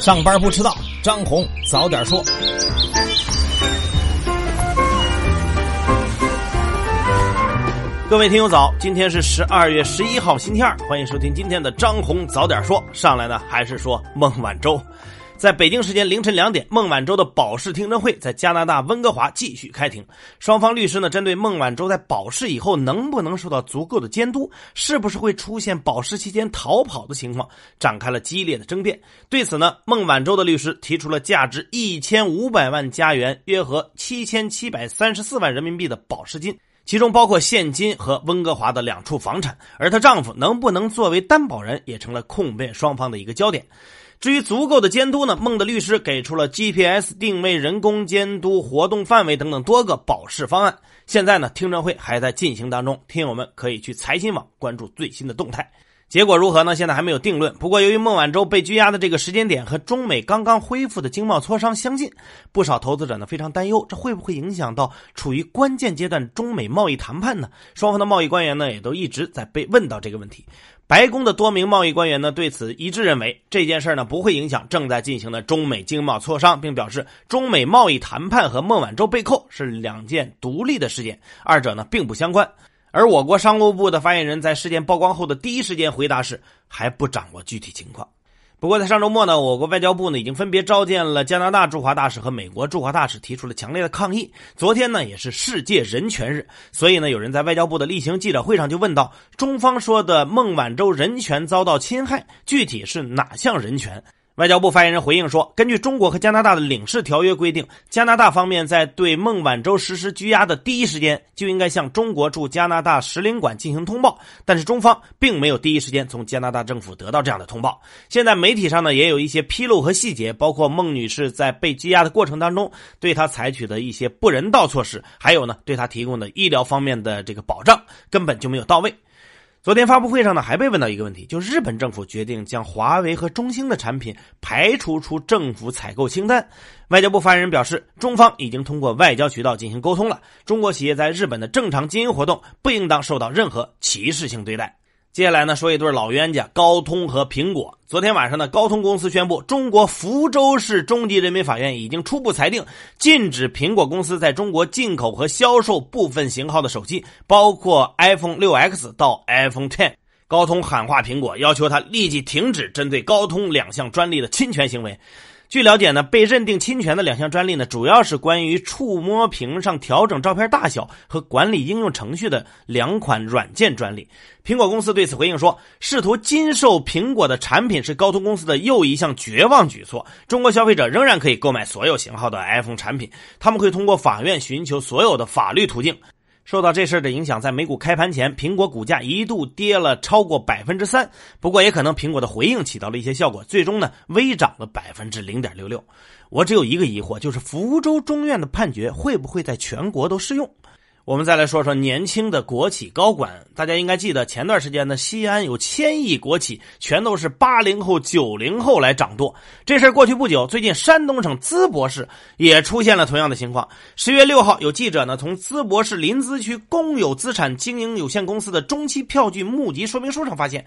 上班不迟到，张红早点说。各位听友早，今天是十二月十一号星期二，欢迎收听今天的张红早点说。上来呢，还是说孟晚舟。在北京时间凌晨两点，孟晚舟的保释听证会在加拿大温哥华继续开庭。双方律师呢，针对孟晚舟在保释以后能不能受到足够的监督，是不是会出现保释期间逃跑的情况，展开了激烈的争辩。对此呢，孟晚舟的律师提出了价值一千五百万加元，约合七千七百三十四万人民币的保释金，其中包括现金和温哥华的两处房产。而她丈夫能不能作为担保人，也成了控辩双方的一个焦点。至于足够的监督呢？孟的律师给出了 GPS 定位、人工监督、活动范围等等多个保释方案。现在呢，听证会还在进行当中，听友们可以去财新网关注最新的动态。结果如何呢？现在还没有定论。不过，由于孟晚舟被拘押的这个时间点和中美刚刚恢复的经贸磋商相近，不少投资者呢非常担忧，这会不会影响到处于关键阶段中美贸易谈判呢？双方的贸易官员呢也都一直在被问到这个问题。白宫的多名贸易官员呢对此一致认为，这件事呢不会影响正在进行的中美经贸磋商，并表示中美贸易谈判和孟晚舟被扣是两件独立的事件，二者呢并不相关。而我国商务部的发言人，在事件曝光后的第一时间回答是还不掌握具体情况。不过，在上周末呢，我国外交部呢已经分别召见了加拿大驻华大使和美国驻华大使，提出了强烈的抗议。昨天呢，也是世界人权日，所以呢，有人在外交部的例行记者会上就问到：中方说的孟晚舟人权遭到侵害，具体是哪项人权？外交部发言人回应说，根据中国和加拿大的领事条约规定，加拿大方面在对孟晚舟实施拘押的第一时间就应该向中国驻加拿大使领馆进行通报，但是中方并没有第一时间从加拿大政府得到这样的通报。现在媒体上呢也有一些披露和细节，包括孟女士在被拘押的过程当中对她采取的一些不人道措施，还有呢对她提供的医疗方面的这个保障根本就没有到位。昨天发布会上呢，还被问到一个问题，就是日本政府决定将华为和中兴的产品排除出政府采购清单。外交部发言人表示，中方已经通过外交渠道进行沟通了，中国企业在日本的正常经营活动不应当受到任何歧视性对待。接下来呢，说一对老冤家，高通和苹果。昨天晚上呢，高通公司宣布，中国福州市中级人民法院已经初步裁定，禁止苹果公司在中国进口和销售部分型号的手机，包括 iPhone 6X 到 iPhone Ten。高通喊话苹果，要求他立即停止针对高通两项专利的侵权行为。据了解呢，被认定侵权的两项专利呢，主要是关于触摸屏上调整照片大小和管理应用程序的两款软件专利。苹果公司对此回应说，试图禁售苹果的产品是高通公司的又一项绝望举措。中国消费者仍然可以购买所有型号的 iPhone 产品，他们会通过法院寻求所有的法律途径。受到这事的影响，在美股开盘前，苹果股价一度跌了超过百分之三。不过，也可能苹果的回应起到了一些效果，最终呢微涨了百分之零点六六。我只有一个疑惑，就是福州中院的判决会不会在全国都适用？我们再来说说年轻的国企高管，大家应该记得，前段时间呢，西安有千亿国企，全都是八零后、九零后来掌舵。这事过去不久，最近山东省淄博市也出现了同样的情况。十月六号，有记者呢从淄博市临淄区公有资产经营有限公司的中期票据募集说明书上发现。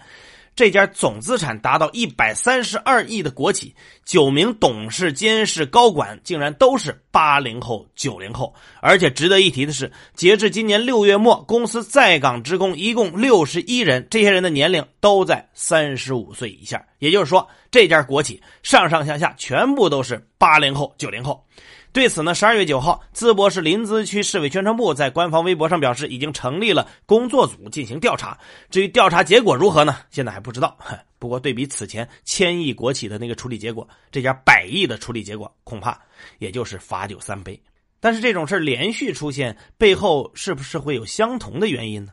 这家总资产达到一百三十二亿的国企，九名董事、监事、高管竟然都是八零后、九零后。而且值得一提的是，截至今年六月末，公司在岗职工一共六十一人，这些人的年龄都在三十五岁以下。也就是说，这家国企上上下下全部都是八零后、九零后。对此呢，十二月九号，淄博市临淄区市委宣传部在官方微博上表示，已经成立了工作组进行调查。至于调查结果如何呢？现在还不知道。不过对比此前千亿国企的那个处理结果，这家百亿的处理结果恐怕也就是罚酒三杯。但是这种事连续出现，背后是不是会有相同的原因呢？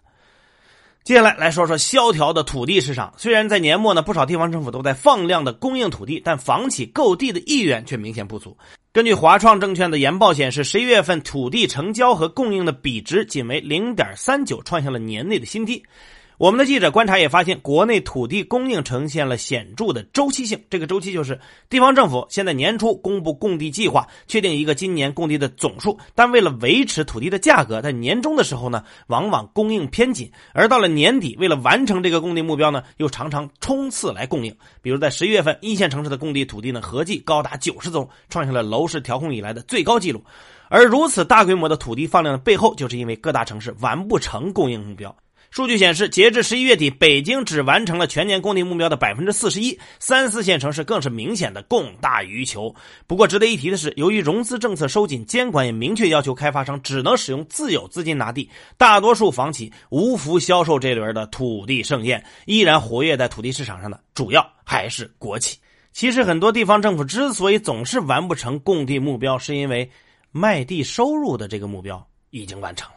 接下来来说说萧条的土地市场。虽然在年末呢，不少地方政府都在放量的供应土地，但房企购地的意愿却明显不足。根据华创证券的研报显示，十一月份土地成交和供应的比值仅为零点三九，创下了年内的新低。我们的记者观察也发现，国内土地供应呈现了显著的周期性。这个周期就是地方政府现在年初公布供地计划，确定一个今年供地的总数，但为了维持土地的价格，在年终的时候呢，往往供应偏紧；而到了年底，为了完成这个供地目标呢，又常常冲刺来供应。比如在十一月份，一线城市的供地土地呢，合计高达九十宗，创下了楼市调控以来的最高纪录。而如此大规模的土地放量的背后，就是因为各大城市完不成供应目标。数据显示，截至十一月底，北京只完成了全年供地目标的百分之四十一，三四线城市更是明显的供大于求。不过，值得一提的是，由于融资政策收紧，监管也明确要求开发商只能使用自有资金拿地，大多数房企无福销售这轮的土地盛宴，依然活跃在土地市场上的主要还是国企。其实，很多地方政府之所以总是完不成供地目标，是因为卖地收入的这个目标已经完成了。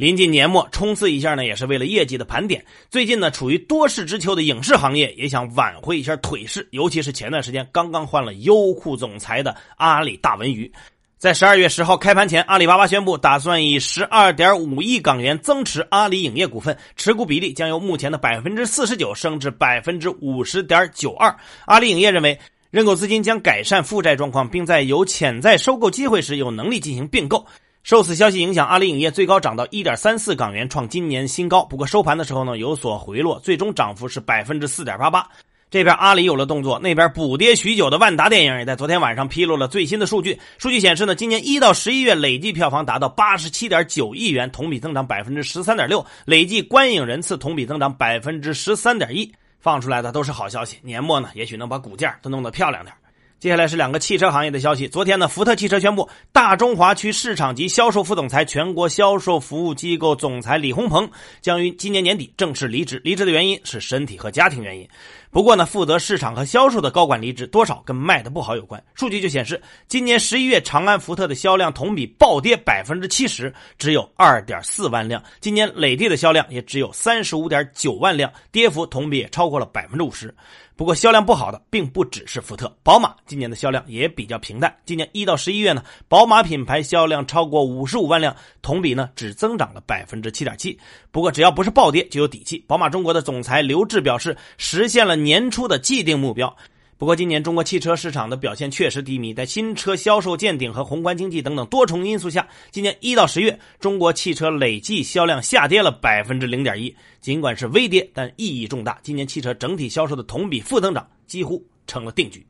临近年末，冲刺一下呢，也是为了业绩的盘点。最近呢，处于多事之秋的影视行业也想挽回一下颓势，尤其是前段时间刚刚换了优酷总裁的阿里大文娱，在十二月十号开盘前，阿里巴巴宣布打算以十二点五亿港元增持阿里影业股份，持股比例将由目前的百分之四十九升至百分之五十点九二。阿里影业认为，认购资金将改善负债状况，并在有潜在收购机会时有能力进行并购。受此消息影响，阿里影业最高涨到一点三四港元，创今年新高。不过收盘的时候呢，有所回落，最终涨幅是百分之四点八八。这边阿里有了动作，那边补跌许久的万达电影也在昨天晚上披露了最新的数据。数据显示呢，今年一到十一月累计票房达到八十七点九亿元，同比增长百分之十三点六，累计观影人次同比增长百分之十三点一。放出来的都是好消息，年末呢，也许能把股价都弄得漂亮点。接下来是两个汽车行业的消息。昨天呢，福特汽车宣布，大中华区市场及销售副总裁、全国销售服务机构总裁李鸿鹏将于今年年底正式离职。离职的原因是身体和家庭原因。不过呢，负责市场和销售的高管离职，多少跟卖的不好有关。数据就显示，今年十一月长安福特的销量同比暴跌百分之七十，只有二点四万辆。今年累计的销量也只有三十五点九万辆，跌幅同比也超过了百分之五十。不过销量不好的并不只是福特，宝马今年的销量也比较平淡。今年一到十一月呢，宝马品牌销量超过五十五万辆，同比呢只增长了百分之七点七。不过只要不是暴跌就有底气。宝马中国的总裁刘志表示，实现了年初的既定目标。不过，今年中国汽车市场的表现确实低迷，在新车销售见顶和宏观经济等等多重因素下，今年一到十月，中国汽车累计销量下跌了百分之零点一。尽管是微跌，但意义重大。今年汽车整体销售的同比负增长几乎成了定局。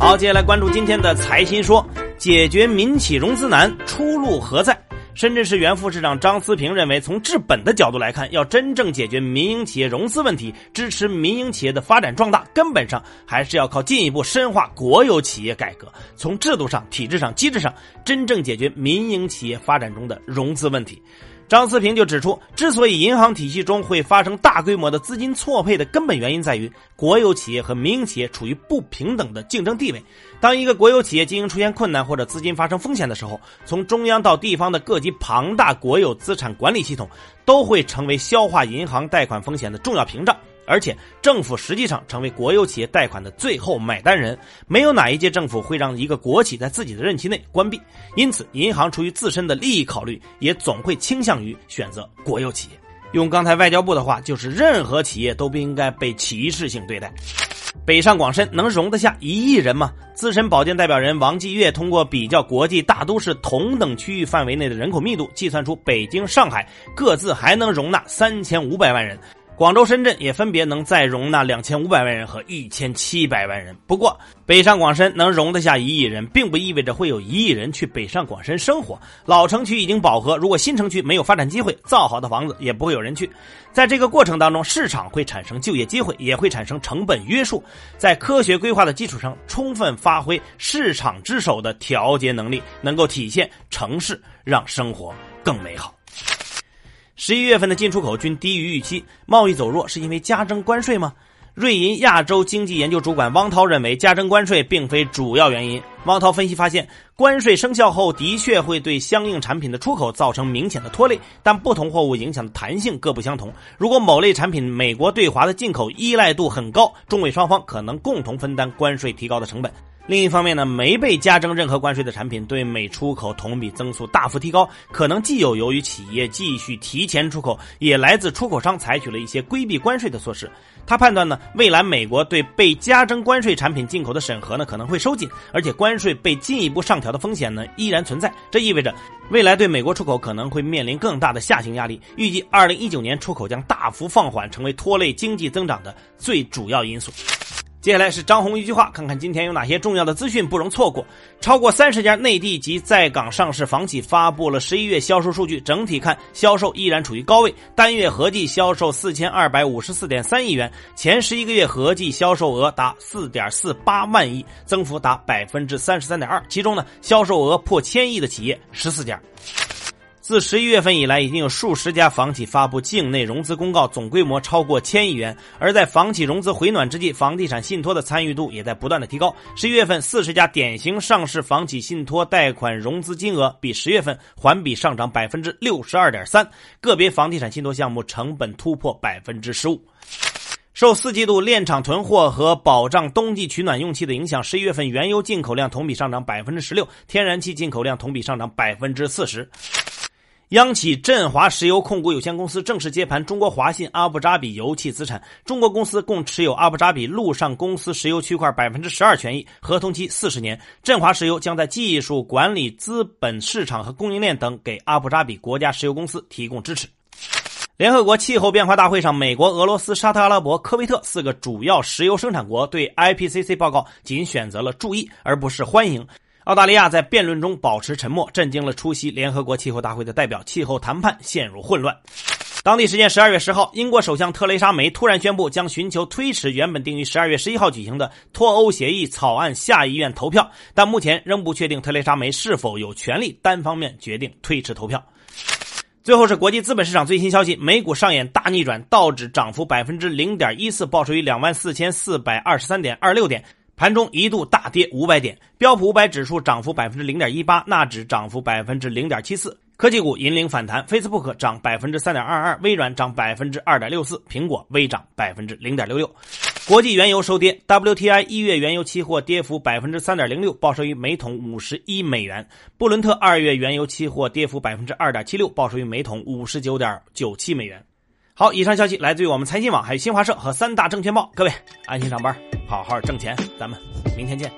好，接下来关注今天的财新说，解决民企融资难，出路何在？深圳市原副市长张思平认为，从治本的角度来看，要真正解决民营企业融资问题，支持民营企业的发展壮大，根本上还是要靠进一步深化国有企业改革，从制度上、体制上、机制上，真正解决民营企业发展中的融资问题。张思平就指出，之所以银行体系中会发生大规模的资金错配的根本原因在于，国有企业和民营企业处于不平等的竞争地位。当一个国有企业经营出现困难或者资金发生风险的时候，从中央到地方的各级庞大国有资产管理系统，都会成为消化银行贷款风险的重要屏障。而且，政府实际上成为国有企业贷款的最后买单人，没有哪一届政府会让一个国企在自己的任期内关闭。因此，银行出于自身的利益考虑，也总会倾向于选择国有企业。用刚才外交部的话，就是任何企业都不应该被歧视性对待。北上广深能容得下一亿人吗？资深保监代表人王继月通过比较国际大都市同等区域范围内的人口密度，计算出北京、上海各自还能容纳三千五百万人。广州、深圳也分别能再容纳两千五百万人和一千七百万人。不过，北上广深能容得下一亿人，并不意味着会有一亿人去北上广深生活。老城区已经饱和，如果新城区没有发展机会，造好的房子也不会有人去。在这个过程当中，市场会产生就业机会，也会产生成本约束。在科学规划的基础上，充分发挥市场之手的调节能力，能够体现城市让生活更美好。十一月份的进出口均低于预期，贸易走弱是因为加征关税吗？瑞银亚洲经济研究主管汪涛认为，加征关税并非主要原因。汪涛分析发现，关税生效后的确会对相应产品的出口造成明显的拖累，但不同货物影响的弹性各不相同。如果某类产品美国对华的进口依赖度很高，中美双方可能共同分担关税提高的成本。另一方面呢，没被加征任何关税的产品对美出口同比增速大幅提高，可能既有由于企业继续提前出口，也来自出口商采取了一些规避关税的措施。他判断呢，未来美国对被加征关税产品进口的审核呢可能会收紧，而且关税被进一步上调的风险呢依然存在。这意味着未来对美国出口可能会面临更大的下行压力。预计二零一九年出口将大幅放缓，成为拖累经济增长的最主要因素。接下来是张红一句话，看看今天有哪些重要的资讯不容错过。超过三十家内地及在港上市房企发布了十一月销售数据，整体看销售依然处于高位，单月合计销售四千二百五十四点三亿元，前十一个月合计销售额达四点四八万亿，增幅达百分之三十三点二。其中呢，销售额破千亿的企业十四家。自十一月份以来，已经有数十家房企发布境内融资公告，总规模超过千亿元。而在房企融资回暖之际，房地产信托的参与度也在不断的提高。十一月份，四十家典型上市房企信托贷款融资金额比十月份环比上涨百分之六十二点三，个别房地产信托项目成本突破百分之十五。受四季度炼厂囤货和保障冬季取暖用气的影响，十一月份原油进口量同比上涨百分之十六，天然气进口量同比上涨百分之四十。央企振华石油控股有限公司正式接盘中国华信阿布扎比油气资产。中国公司共持有阿布扎比陆上公司石油区块百分之十二权益，合同期四十年。振华石油将在技术管理、资本市场和供应链等给阿布扎比国家石油公司提供支持。联合国气候变化大会上，美国、俄罗斯、沙特阿拉伯、科威特四个主要石油生产国对 IPCC 报告仅选择了注意，而不是欢迎。澳大利亚在辩论中保持沉默，震惊了出席联合国气候大会的代表，气候谈判陷入混乱。当地时间十二月十号，英国首相特蕾莎梅突然宣布将寻求推迟原本定于十二月十一号举行的脱欧协议草案下议院投票，但目前仍不确定特蕾莎梅是否有权利单方面决定推迟投票。最后是国际资本市场最新消息，美股上演大逆转，道指涨幅百分之零点一四，报收于两万四千四百二十三点二六点。盘中一度大跌五百点，标普五百指数涨幅百分之零点一八，纳指涨幅百分之零点七四。科技股引领反弹，Facebook 涨百分之三点二二，微软涨百分之二点六四，苹果微涨百分之零点六六。国际原油收跌，WTI 一月原油期货跌幅百分之三点零六，报收于每桶五十一美元。布伦特二月原油期货跌幅百分之二点七六，报收于每桶五十九点九七美元。好，以上消息来自于我们财新网、还有新华社和三大证券报。各位安心上班。好好挣钱，咱们明天见。